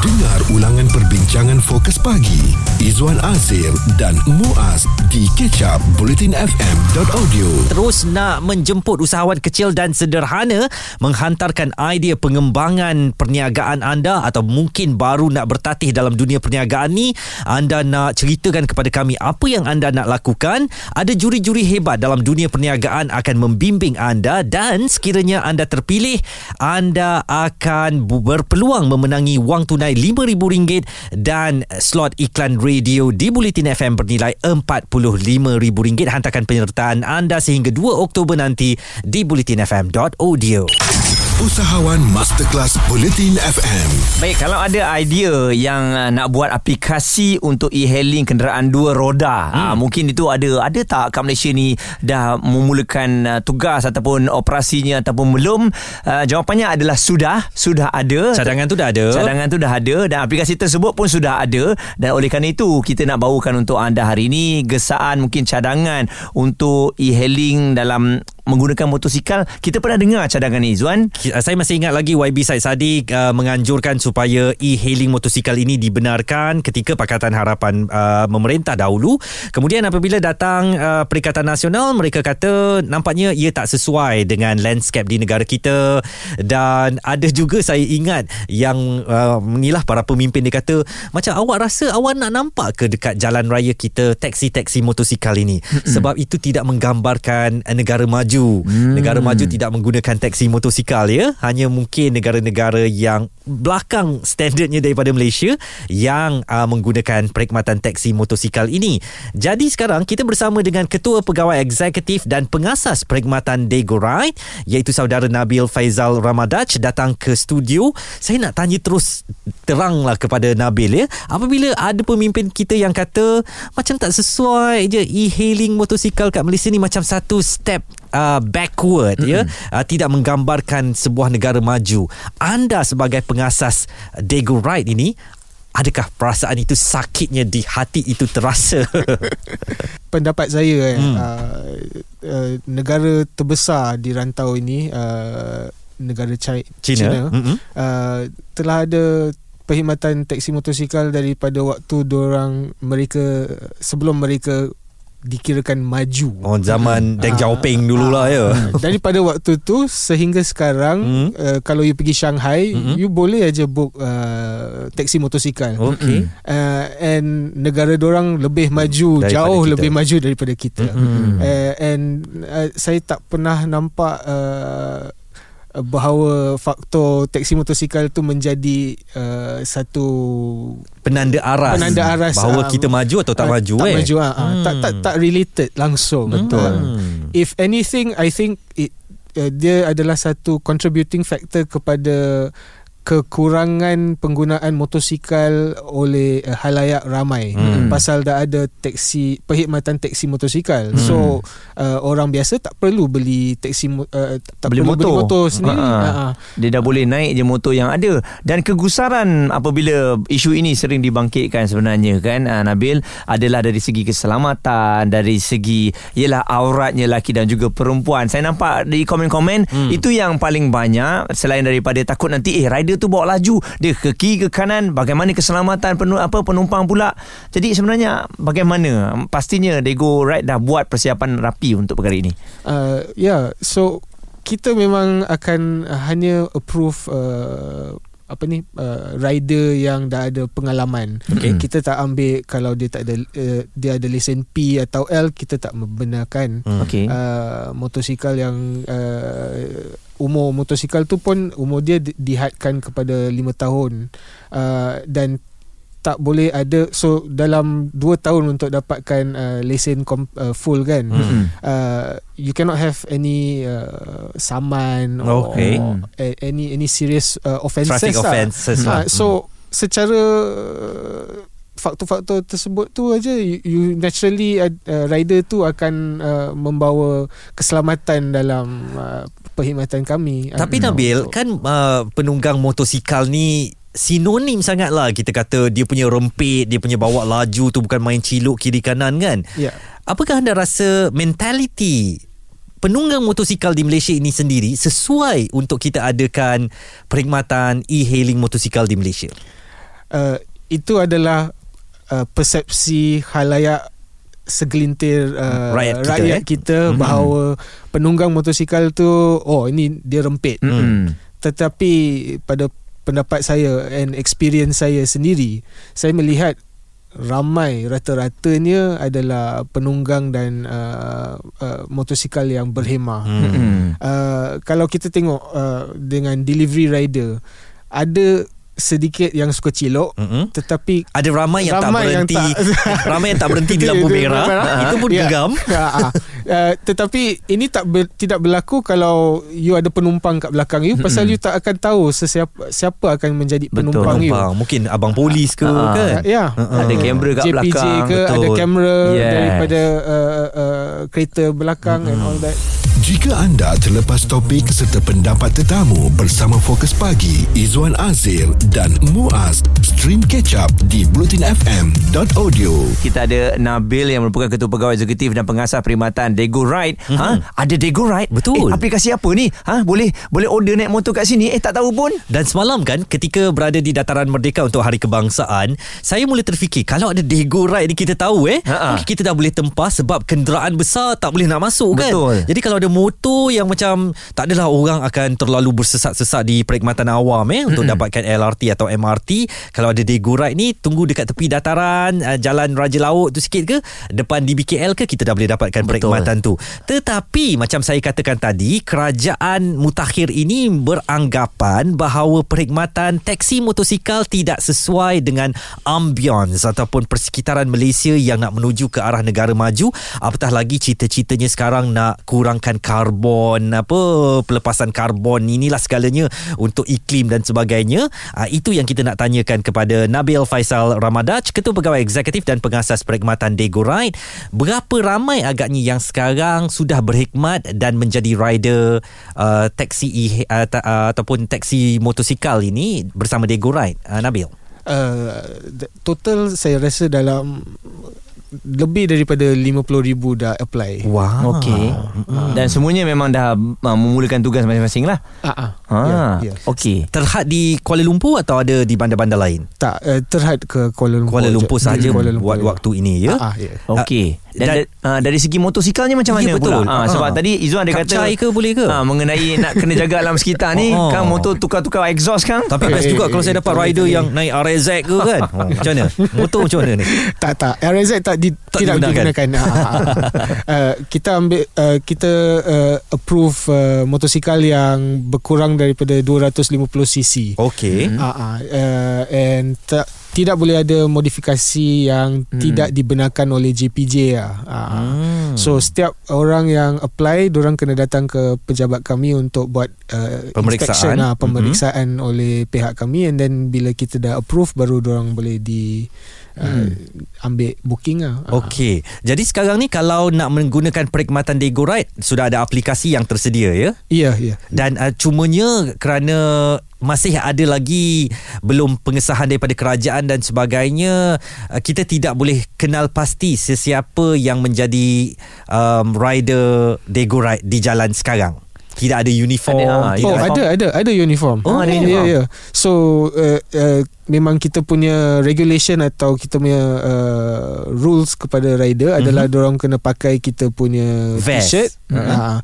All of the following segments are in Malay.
Dengar ulangan perbincangan fokus pagi. Izwan Azir dan Muaz di kecap bulletinfm.audio terus nak menjemput usahawan kecil dan sederhana menghantarkan idea pengembangan perniagaan anda atau mungkin baru nak bertatih dalam dunia perniagaan ni anda nak ceritakan kepada kami apa yang anda nak lakukan. Ada juri-juri hebat dalam dunia perniagaan akan membimbing anda dan sekiranya anda terpilih anda akan berpeluang memenangi wang tunai RM5,000 dan slot iklan radio di Bulletin FM bernilai RM45,000 hantarkan penyertaan anda sehingga 2 Oktober nanti di bulletinfm.audio. Usahawan Masterclass Bulletin FM Baik, kalau ada idea yang uh, nak buat aplikasi untuk e-hailing kenderaan dua roda, hmm. uh, mungkin itu ada ada tak kat Malaysia ni dah memulakan uh, tugas ataupun operasinya ataupun belum? Uh, jawapannya adalah sudah, sudah ada. Cadangan tu dah ada. Cadangan tu dah ada dan aplikasi tersebut pun sudah ada dan oleh kerana itu kita nak bawakan untuk anda hari ini gesaan mungkin cadangan untuk e-hailing dalam menggunakan motosikal kita pernah dengar cadangan ni Zuan Uh, Saya masih ingat lagi YB Said Sadiq uh, menganjurkan supaya e-hailing motosikal ini dibenarkan ketika Pakatan Harapan uh, memerintah dahulu. Kemudian apabila datang uh, Perikatan Nasional, mereka kata nampaknya ia tak sesuai dengan landscape di negara kita dan ada juga saya ingat yang uh, inilah para pemimpin dia kata macam awak rasa awak nak nampak ke dekat jalan raya kita taksi-taksi motosikal ini sebab itu tidak menggambarkan negara maju. Hmm. Negara maju tidak menggunakan taksi motosikal ya hanya mungkin negara-negara yang belakang standardnya daripada Malaysia yang uh, menggunakan perkhidmatan taksi motosikal ini. Jadi sekarang kita bersama dengan Ketua Pegawai Eksekutif dan Pengasas Perkhidmatan Dego Ride iaitu saudara Nabil Faizal Ramadaj datang ke studio. Saya nak tanya terus teranglah kepada Nabil ya. Apabila ada pemimpin kita yang kata macam tak sesuai je e-hailing motosikal kat Malaysia ni macam satu step uh, backward mm-hmm. ya uh, tidak menggambarkan sebuah negara maju anda sebagai pengasas Dago Ride ini adakah perasaan itu sakitnya di hati itu terasa pendapat saya hmm. uh, uh, negara terbesar di rantau ini uh, negara China, China. Mm-hmm. uh, telah ada perkhidmatan taksi motosikal daripada waktu orang mereka sebelum mereka dikirakan maju. oh zaman Deng Ah, Xiaoping dululah ya Hmm. Daripada waktu tu sehingga sekarang Hmm. uh, kalau you pergi Shanghai Hmm. you boleh aja book uh, taksi motosikal. okey Uh, and negara orang lebih maju Daripada jauh kita. lebih maju daripada kita. Hmm. Uh, and uh, saya tak pernah nampak uh, bahawa faktor taksi motosikal tu menjadi uh, satu penanda aras. Penanda aras, bahawa ah, kita maju atau tak uh, maju tak eh? maju ah, ah. tak tak tak related langsung. Betul. Uh, if anything i think it uh, dia adalah satu contributing factor kepada kekurangan penggunaan motosikal oleh uh, halayak ramai Hmm. pasal dah ada taksi perkhidmatan taksi motosikal so uh, orang biasa tak perlu beli taksi mo- uh, tak Beli perlu beli motor. motor sendiri Ha, ha. Ha. Dia dah boleh naik je motor yang ada Dan kegusaran apabila isu ini sering dibangkitkan sebenarnya kan uh, Nabil Adalah dari segi keselamatan Dari segi Yelah auratnya lelaki dan juga perempuan Saya nampak di komen-komen hmm. Itu yang paling banyak Selain daripada takut nanti Eh rider tu bawa laju. Dia ke kiri ke kanan. Bagaimana keselamatan penu, apa penumpang pula. Jadi sebenarnya Bagaimana? Pastinya Dego Ride dah buat persiapan rapi untuk perkara ini. Uh, yeah, so kita memang akan hanya approve uh, apa ni uh, rider yang dah ada pengalaman. Okay. Kita tak ambil kalau dia tak ada uh, dia ada lesen P atau L kita tak membenarkan. Hmm. Okey Uh, motosikal yang uh, umur motosikal tu pun umur dia di- dihadkan kepada 5 tahun uh, dan tak boleh ada so dalam 2 tahun untuk dapatkan uh, lesen kom, uh, full kan Hmm. uh, you cannot have any uh, saman or, Okay. or a- any any serious uh, offences traffic lah. offences Uh, lah. so secara uh, faktor-faktor tersebut tu aja you, you naturally uh, rider tu akan uh, membawa keselamatan dalam uh, perkhidmatan kami. Tapi Uh, Nabil untuk- kan uh, penunggang motosikal ni sinonim sangat lah kita kata dia punya rempit dia punya bawa laju tu bukan main ciluk kiri kanan kan ya. apakah anda rasa mentaliti penunggang motosikal di Malaysia ini sendiri sesuai untuk kita adakan perkhidmatan e-hailing motosikal di Malaysia uh, itu adalah uh, persepsi halayak segelintir uh, Rakyat kita, rakyat eh? kita Mhm. bahawa penunggang motosikal tu oh ini dia rempit Mm-mm. tetapi pada pendapat saya and experience saya sendiri saya melihat ramai rata-ratanya adalah penunggang dan uh, uh, motosikal yang berhemah Hmm. Uh, kalau kita tengok uh, dengan delivery rider ada sedikit yang suka cilok Mm-mm. tetapi Ada ramai yang Ramai tak yang berhenti tak- Ramai yang tak berhenti di lampu merah Itu pun Ya. gegam uh, tetapi ini tak ber, tidak berlaku kalau you ada penumpang kat belakang you pasal you tak akan tahu sesiapa siapa akan menjadi Betul. penumpang you. Penumpang Mungkin abang polis ke Ah. kan Ya. Ada kamera kat JPJ belakang. ke betul. ada kamera Yes. daripada uh, uh, kereta belakang and all that. Jika anda terlepas topik serta pendapat tetamu bersama Fokus Pagi, Izwan Azir dan Muaz, stream catch up di blutinfm.audio. Kita ada Nabil yang merupakan Ketua Pegawai Eksekutif dan Pengasas Perkhidmatan Dego Ride. Ha? Ada Dego Ride? Betul. Eh, aplikasi apa ni? Ha? Boleh boleh order naik motor kat sini? Eh, tak tahu pun. Dan semalam kan ketika berada di Dataran Merdeka untuk Hari Kebangsaan, saya mula terfikir kalau ada Dego Ride ni kita tahu eh, Ha-ha. mungkin kita dah boleh tempah sebab kenderaan besar tak boleh nak masuk kan. Betul. Jadi kalau ada motor yang macam tak adalah orang akan terlalu bersesat-sesat di perkhidmatan awam eh untuk dapatkan LRT atau MRT, kalau ada Dego Ride ni tunggu dekat tepi dataran uh, jalan Raja Laut tu sikit ke, depan DBKL ke kita dah boleh dapatkan perkhidmatan tu. Tetapi macam saya katakan tadi, kerajaan mutakhir ini beranggapan bahawa perkhidmatan teksi motosikal tidak sesuai dengan ambience ataupun persekitaran Malaysia yang nak menuju ke arah negara maju. Apatah lagi cita-citanya sekarang nak kurangkan karbon apa pelepasan karbon inilah segalanya untuk iklim dan sebagainya. Ah, itu yang kita nak tanyakan kepada Nabil Faisal Ramadaj, Ketua Pegawai Eksekutif dan Pengasas Perkhidmatan Dego Ride. Berapa ramai agaknya yang sekarang sudah berhikmat dan menjadi rider uh, taksi uh, ta, uh, ataupun taksi motosikal ini bersama Dego Ride? Uh, Nabil. Uh, total saya rasa dalam lebih daripada 50,000 dah apply. Wow. Okey. Dan semuanya memang dah uh, memulakan tugas masing-masing lah. Ah, ah. Ha. Ya, ya. Okey. Terhad di Kuala Lumpur atau ada di bandar-bandar lain? Tak uh, terhad ke Kuala Lumpur. Kuala Lumpur Lumpur, buat ya. waktu ini ya. Ah, ah, ya. Okey. Dan, Dan- dan uh, dari segi motosikalnya macam Ya, mana betul. pula? Ha, Ah. sebab tadi Izzuan ada kata Kapcai ke boleh ke? Ha, mengenai nak kena jaga alam sekitar ni Oh. kan motor tukar-tukar exhaust kan? Tapi best Eh, juga eh, kalau saya dapat tak rider boleh. yang naik RZ ke kan. Oh, macam mana? Motor macam mana ni? Tak tak RZ tak, di, Tak tidak digunakan. digunakan. Uh, kita ambil uh, kita uh, approve uh, motosikal yang berkurang daripada 250 cc. Okey. Ah, ah, uh, and tak tidak boleh ada modifikasi yang Hmm. tidak dibenarkan oleh JPJ lah. Ah. Hmm. So setiap orang yang apply Diorang kena datang ke pejabat kami Untuk buat uh, Pemeriksaan. inspection, ah, Pemeriksaan Mhm. oleh pihak kami And then bila kita dah approve Baru diorang boleh di uh, Ambil booking lah Ah. Okey. Jadi sekarang ni kalau nak menggunakan perkhidmatan Dego Ride sudah ada aplikasi yang tersedia ya. Ya ya Dan uh, cumanya kerana masih ada lagi belum pengesahan daripada kerajaan dan sebagainya uh, kita tidak boleh kenal pasti sesiapa yang menjadi um, rider Dego Ride di jalan sekarang. Tidak ada uniform. Ada, tidak Oh uniform. ada ada ada uniform. Oh, ada Ya uniform. ya. So uh, uh, memang kita punya regulation atau kita punya uh, rules kepada rider mm-hmm. adalah diorang kena pakai kita punya. Vest. t-shirt Mhm. uh,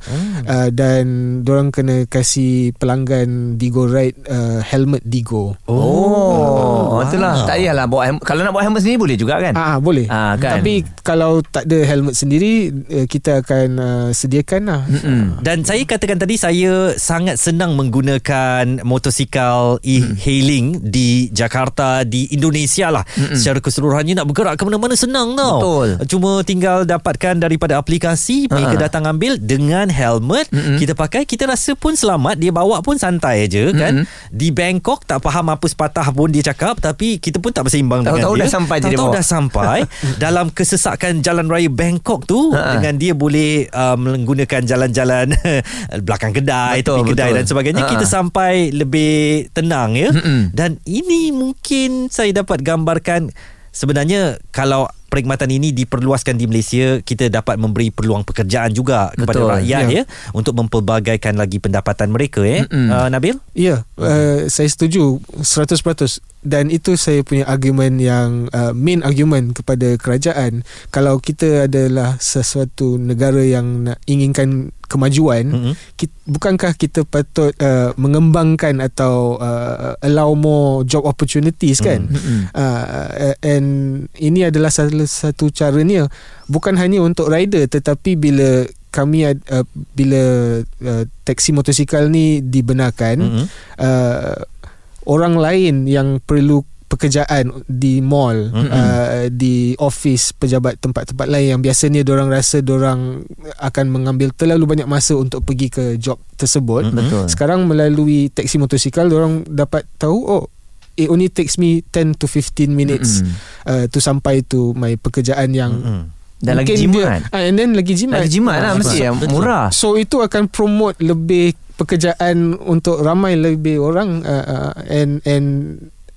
uh, dan diorang kena kasih pelanggan Digo Ride uh, helmet Digo. Oh, wow. itulah. Tak payahlah bawa helmet. Kalau nak bawa helmet sendiri boleh juga kan? Ah boleh. Ah, kan? Tapi kalau tak ada helmet sendiri uh, kita akan uh, sediakan lah. Mm-mm. Dan saya katakan tadi saya sangat senang menggunakan motosikal e-hailing di Jakarta di Indonesia lah. Mm-mm. Secara keseluruhannya nak bergerak ke mana-mana senang tau. Betul. Cuma tinggal dapatkan daripada aplikasi, Ha. mereka datang ambil dengan helmet, Mm-mm. kita pakai, kita rasa pun selamat, dia bawa pun santai aja kan. Mm-mm. Di Bangkok tak faham apa sepatah pun dia cakap tapi kita pun tak berseimbang dengan Tahu-tahu dia. dah sampai je dia bawa. dah sampai dalam kesesakan jalan raya Bangkok tu Ha. dengan dia boleh uh, menggunakan jalan-jalan belakang kedai, Betul, tepi kedai betul. dan sebagainya Ha. kita sampai lebih tenang ya. Mm-mm. Dan ini mungkin saya dapat gambarkan sebenarnya kalau perkhidmatan ini diperluaskan di Malaysia kita dapat memberi peluang pekerjaan juga kepada Betul, rakyat ya. ya. untuk mempelbagaikan lagi pendapatan mereka ya. Mm-mm. Uh, Nabil? Ya, uh, saya setuju 100%. Dan itu saya punya argument yang uh, main argument kepada kerajaan kalau kita adalah sesuatu negara yang nak inginkan kemajuan Mhm. kita, bukankah kita patut uh, mengembangkan atau uh, allow more job opportunities kan Mm-mm. uh, and ini adalah salah satu caranya bukan hanya untuk rider tetapi bila kami uh, bila uh, taksi motosikal ni dibenarkan Mhm. uh, orang lain yang perlu pekerjaan di mall Mm-mm. uh, di office pejabat tempat-tempat lain yang biasanya orang rasa orang akan mengambil terlalu banyak masa untuk pergi ke job tersebut Mm-mm. Betul. sekarang melalui taksi motosikal orang dapat tahu oh it only takes me 10 to 15 minutes Mm-mm. uh, to sampai to my pekerjaan yang Mhm. Dan lagi mungkin jimat. dia, ah, and then lagi jimat Lagi jimat lah Ah, mesti yang murah. So itu akan promote lebih pekerjaan untuk ramai lebih orang uh, uh, and and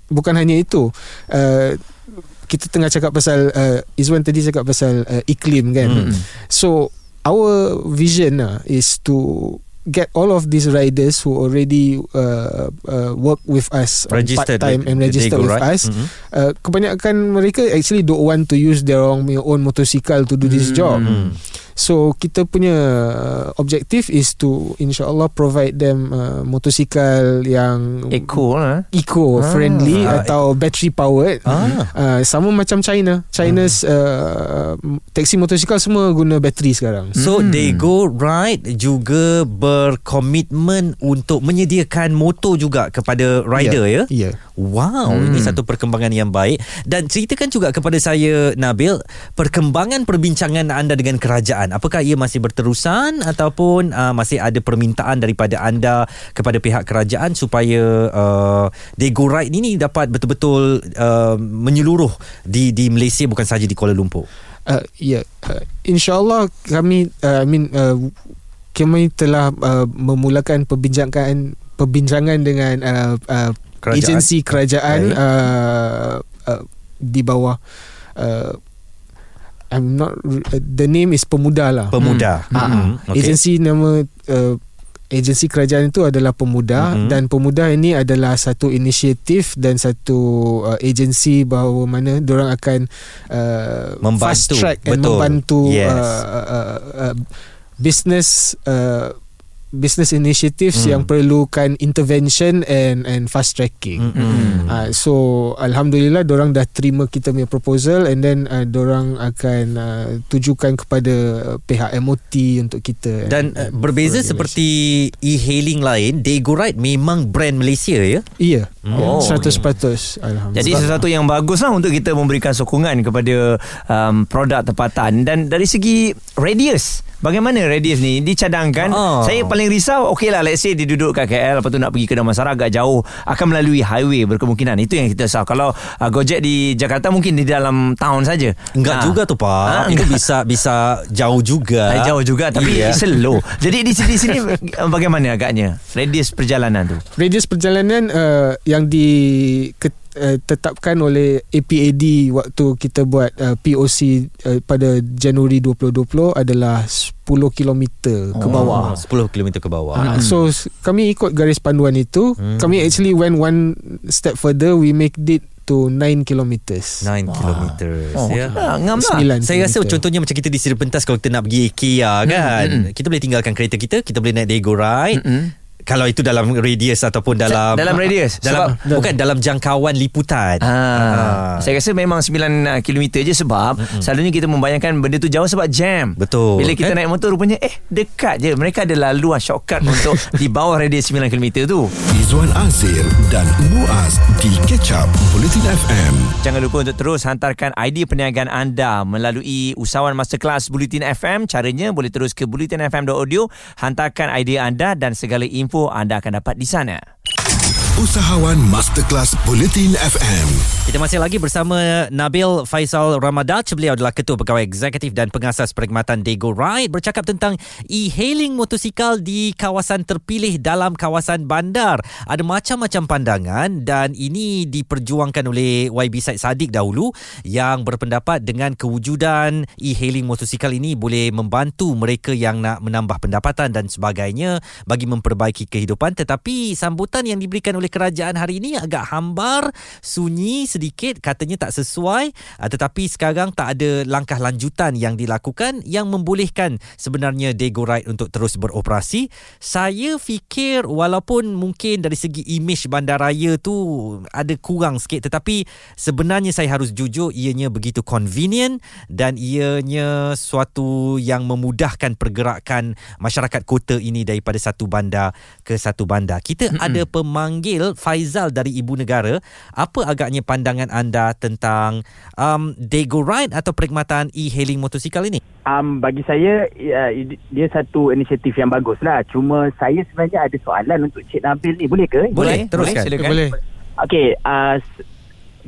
bukan hanya itu. Uh, kita tengah cakap pasal uh, Izwan tadi cakap pasal uh, iklim kan. Mm. So our vision uh, is to get all of these riders who already uh, uh, work with us Registered part time and registered go, with right? us Mhm. uh, kebanyakan mereka actually don't want to use their own, own motorcycle to do this Hmm. job Hmm. So kita punya uh, objective is to insyaallah provide them uh, motosikal yang Eco lah. eco friendly Ah. atau battery powered. Ah. Uh, sama macam China. China's uh, taksi motosikal semua guna bateri sekarang. So Hmm. they go right juga berkomitmen untuk menyediakan motor juga kepada rider ya. Ya. Wow, Hmm. ini satu perkembangan yang baik dan ceritakan juga kepada saya Nabil perkembangan perbincangan anda dengan kerajaan. Apakah ia masih berterusan ataupun uh, masih ada permintaan daripada anda kepada pihak kerajaan supaya uh, they go right ini dapat betul-betul uh, menyeluruh di di Malaysia bukan sahaja di Kuala Lumpur. Uh, ya. Uh, InsyaAllah kami uh, I mean uh, kami telah uh, memulakan perbincangan perbincangan dengan uh, uh, Kerajaan. agensi kerajaan uh, uh, di bawah uh, I'm not uh, the name is Pemuda lah. Pemuda. Ah, Hmm. ah. Agensi nama uh, agensi kerajaan itu adalah Pemuda Mhm. dan Pemuda ini adalah satu inisiatif dan satu uh, agensi bahawa mana orang akan uh, Membantu. fast track and Betul. membantu Yes. uh, uh, uh, business uh, business initiatives Hmm. yang perlukan intervention and and fast tracking. Hmm. Uh, so alhamdulillah orang dah terima kita punya proposal and then uh, orang akan uh, tujukan kepada uh, pihak MOT untuk kita Dan uh, berbeza seperti e-hailing lain, Dego Ride memang brand Malaysia ya. iya Oh, oh, 100% alhamdulillah Jadi sesuatu yang bagus lah untuk kita memberikan sokongan kepada um, produk tempatan dan dari segi radius Bagaimana radius ni dicadangkan Oh. Saya paling risau Okey lah let's say dia duduk kat KL Lepas tu nak pergi ke Damansara agak jauh Akan melalui highway berkemungkinan Itu yang kita risau Kalau uh, Gojek di Jakarta Mungkin di dalam town saja Enggak Ah. juga tu pak. Ah, Itu enggak. bisa bisa jauh juga. Ah, Jauh juga Tapi Iya. slow Jadi di sini, di sini Bagaimana agaknya Radius perjalanan tu radius perjalanan uh, yang di ke, uh, tetapkan oleh APAD waktu kita buat uh, POC uh, pada Januari 2020 adalah 10 km ke bawah. Oh, 10 km ke bawah. Ah, so kami ikut garis panduan itu. Hmm. Kami actually went one step further. We make it to 9 kilometers. 9 km Oh, ya. ah, Ngam lah Sembilan Saya rasa contohnya macam kita di Seri Pentas kalau kita nak pergi IKEA kan. Kita boleh tinggalkan kereta kita, kita boleh naik Dego Ride. Mm-mm. Kalau itu dalam radius ataupun dalam Dalam radius? dalam Sebab- bukan dalam jangkauan liputan. Ah, Ah. Saya rasa memang 9 km je sebab mm-hmm. selalunya kita membayangkan benda tu jauh sebab jam. Betul. Bila kita Kan? naik motor rupanya eh dekat je. Mereka ada laluan shortcut untuk di bawah radius 9 km tu. Izwan Azir dan Muaz di Catch Up Bulletin FM. Jangan lupa untuk terus hantarkan idea perniagaan anda melalui usahawan masterclass Bulletin FM. Caranya boleh terus ke bulletinfm.audio, hantarkan idea anda dan segala info anda akan dapat di sana. Usahawan Masterclass Bulletin FM. Kita masih lagi bersama Nabil Faisal Ramadaj. Beliau adalah Ketua Pegawai Eksekutif dan Pengasas Perkhidmatan Dego Ride bercakap tentang e-hailing motosikal di kawasan terpilih dalam kawasan bandar. Ada macam-macam pandangan dan ini diperjuangkan oleh YB Said Saddiq dahulu yang berpendapat dengan kewujudan e-hailing motosikal ini boleh membantu mereka yang nak menambah pendapatan dan sebagainya bagi memperbaiki kehidupan tetapi sambutan yang diberikan oleh oleh kerajaan hari ini agak hambar, sunyi sedikit, katanya tak sesuai uh, tetapi sekarang tak ada langkah lanjutan yang dilakukan yang membolehkan sebenarnya Dago Ride untuk terus beroperasi. Saya fikir walaupun mungkin dari segi imej bandaraya tu ada kurang sikit tetapi sebenarnya saya harus jujur ianya begitu convenient dan ianya suatu yang memudahkan pergerakan masyarakat kota ini daripada satu bandar ke satu bandar. Kita mm-hmm. ada pemanggil Faizal dari Ibu Negara. Apa agaknya pandangan anda tentang um, Dago Ride atau perkhidmatan e-hailing motosikal ini? Um, bagi saya uh, dia satu inisiatif yang bagus lah. Cuma saya sebenarnya ada soalan untuk Cik Nabil ni. Boleh ke? Boleh, teruskan. Boleh, silakan. Boleh. Okey, uh,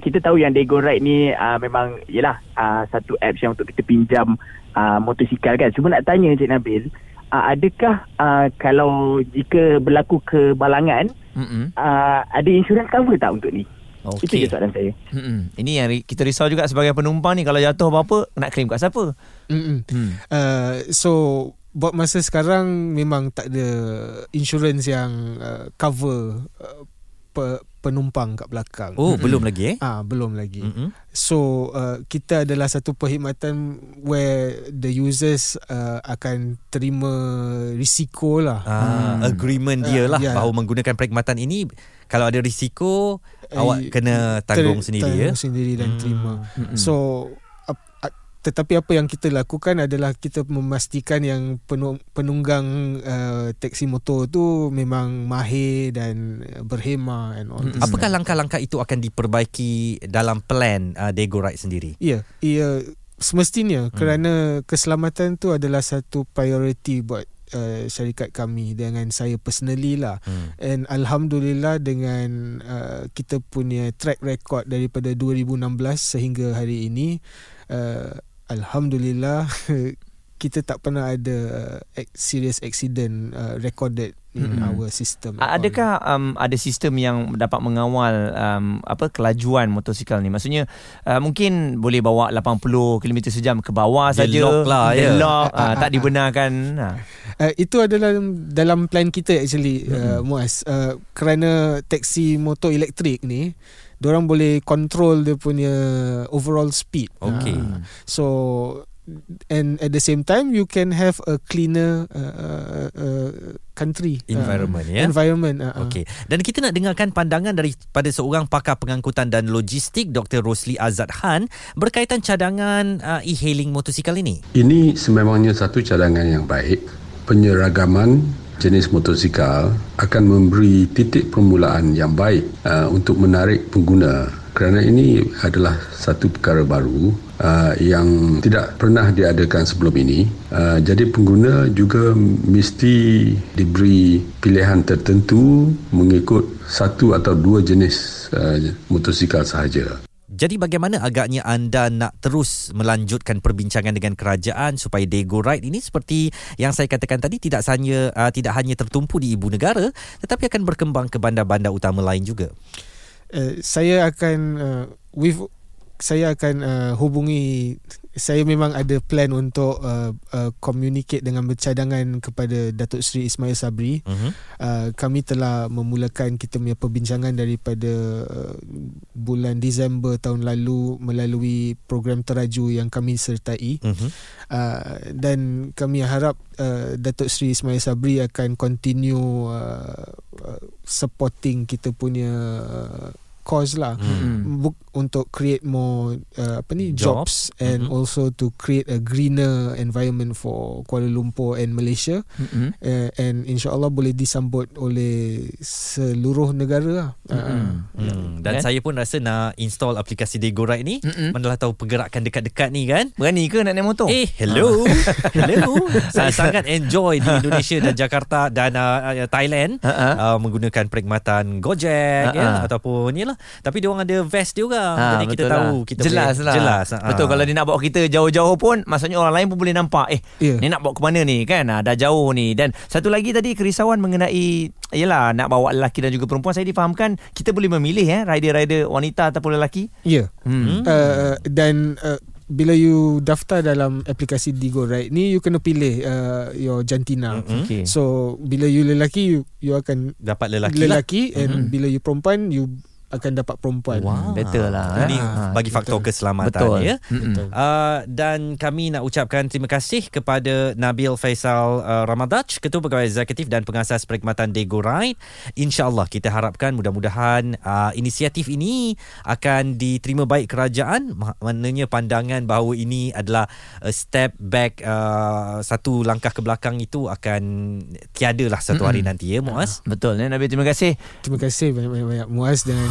kita tahu yang Dago Ride ni uh, memang yalah uh, satu apps yang untuk kita pinjam uh, motosikal kan. Cuma nak tanya Cik Nabil, uh, adakah uh, kalau jika berlaku kebalangan Mm-mm. uh, ada insurans cover tak untuk ni? Itu Okey. je soalan saya. Mm-mm. Ini yang kita risau juga sebagai penumpang ni kalau jatuh apa-apa nak claim kat siapa? Mm-mm. Hmm. Uh, so buat masa sekarang memang tak ada insurans yang uh, cover uh, pe, penumpang kat belakang. Oh, belum lagi eh? Ah, belum lagi. Mm-mm. So uh, kita adalah satu perkhidmatan where the users uh, akan terima risiko lah. Ah, agreement dia Ah, lah ya. bahawa menggunakan perkhidmatan ini kalau ada risiko Eh, awak kena tanggung ter- sendiri ya. tanggung sendiri dan Hmm. terima. Mm-mm. So tetapi apa yang kita lakukan adalah kita memastikan yang penung, penunggang uh, teksi motor tu memang mahir dan berhema and all this. Apakah langkah-langkah itu akan diperbaiki dalam plan uh, Dago Ride sendiri? Ya, ia semestinya hmm. kerana keselamatan tu adalah satu priority buat uh, syarikat kami dengan saya personally lah. Hmm. And alhamdulillah dengan uh, kita punya track record daripada 2016 sehingga hari ini uh, alhamdulillah kita tak pernah ada uh, ac- serious accident uh, recorded in Hmm. our system. Adakah um, ada sistem yang dapat mengawal um, apa kelajuan motosikal ni? Maksudnya uh, mungkin boleh bawa 80 km sejam ke bawah Dia saja. lock lah, Dia ya. lock, uh, tak dibenarkan. Uh, itu adalah dalam plan kita actually uh, Muaz uh, kerana taksi motor elektrik ni orang boleh control dia punya overall speed. Okey. Uh, so and at the same time you can have a cleaner uh, uh, uh, country Environment, uh, ya? Environment. Uh. Okey. Dan kita nak dengarkan pandangan daripada seorang pakar pengangkutan dan logistik Dr. Rosli Azad Han berkaitan cadangan uh, e-hailing motosikal ini. Ini sememangnya satu cadangan yang baik. Penyeragaman jenis motosikal akan memberi titik permulaan yang baik uh, untuk menarik pengguna kerana ini adalah satu perkara baru uh, yang tidak pernah diadakan sebelum ini. Uh, jadi pengguna juga mesti diberi pilihan tertentu mengikut satu atau dua jenis uh, motosikal sahaja. Jadi bagaimana agaknya anda nak terus melanjutkan perbincangan dengan kerajaan supaya Dago Ride ini seperti yang saya katakan tadi tidak hanya uh, tidak hanya tertumpu di ibu negara tetapi akan berkembang ke bandar-bandar utama lain juga. Uh, saya akan uh, with saya akan uh, hubungi saya memang ada plan untuk uh, uh, communicate dengan bercadangan kepada Datuk Seri Ismail Sabri. Uh-huh. Uh, kami telah memulakan kita punya perbincangan daripada uh, bulan Disember tahun lalu melalui program teraju yang kami sertai. Uh-huh. Uh, dan kami harap uh, Datuk Seri Ismail Sabri akan continue uh, uh, supporting kita punya uh, cause lah Hmm. Buk, untuk create more uh, apa ni Jobs. jobs, and Mhm. also to create a greener environment for Kuala Lumpur and Malaysia Mm-mm. uh, and insyaallah boleh disambut oleh seluruh negara lah. Uh, Hmm. Dan Eh? saya pun rasa nak install aplikasi Dago Ride ni Mm-mm. Manalah tahu pergerakan dekat-dekat ni kan Berani ke nak naik motor? Eh, hello. hello. Saya sangat enjoy di Indonesia dan Jakarta dan uh, Thailand Ha-ha. uh, menggunakan perkhidmatan Gojek ya Ha-ha. ataupun yalah. Tapi dia orang ada vest dia juga. Ha, Jadi kita betul tahu lah. kita jelas boleh lah. jelas. ha. Betul kalau dia nak bawa kita jauh-jauh pun maksudnya orang lain pun boleh nampak eh Ya. ni nak bawa ke mana ni kan ha, dah jauh ni dan satu lagi tadi kerisauan mengenai yalah nak bawa lelaki dan juga perempuan saya difahamkan kita boleh memilih eh rider-rider wanita ataupun lelaki. Ya. Hmm. Uh, dan uh, bila you daftar dalam aplikasi Digo right ni you kena pilih uh, your jantina. Mm-mm. Okey. So bila you lelaki you, you akan Dapat lelaki, lelaki lah. and Mm-mm. bila you perempuan you akan dapat perempuan. Wow. Better lah, Ini eh. Ha, bagi faktor betul. keselamatan Betul. ya. Betul. Uh, dan kami nak ucapkan terima kasih kepada Nabil Faisal uh, Ramadaj, Ketua Pegawai Eksekutif dan Pengasas Perkhidmatan Dego Ride. InsyaAllah kita harapkan mudah-mudahan uh, inisiatif ini akan diterima baik kerajaan. Ma- Maknanya pandangan bahawa ini adalah a step back, uh, satu langkah ke belakang itu akan tiada lah satu hari Mm-mm. nanti ya Muaz. Betul ya Nabil terima kasih. Terima kasih banyak-banyak Muaz dan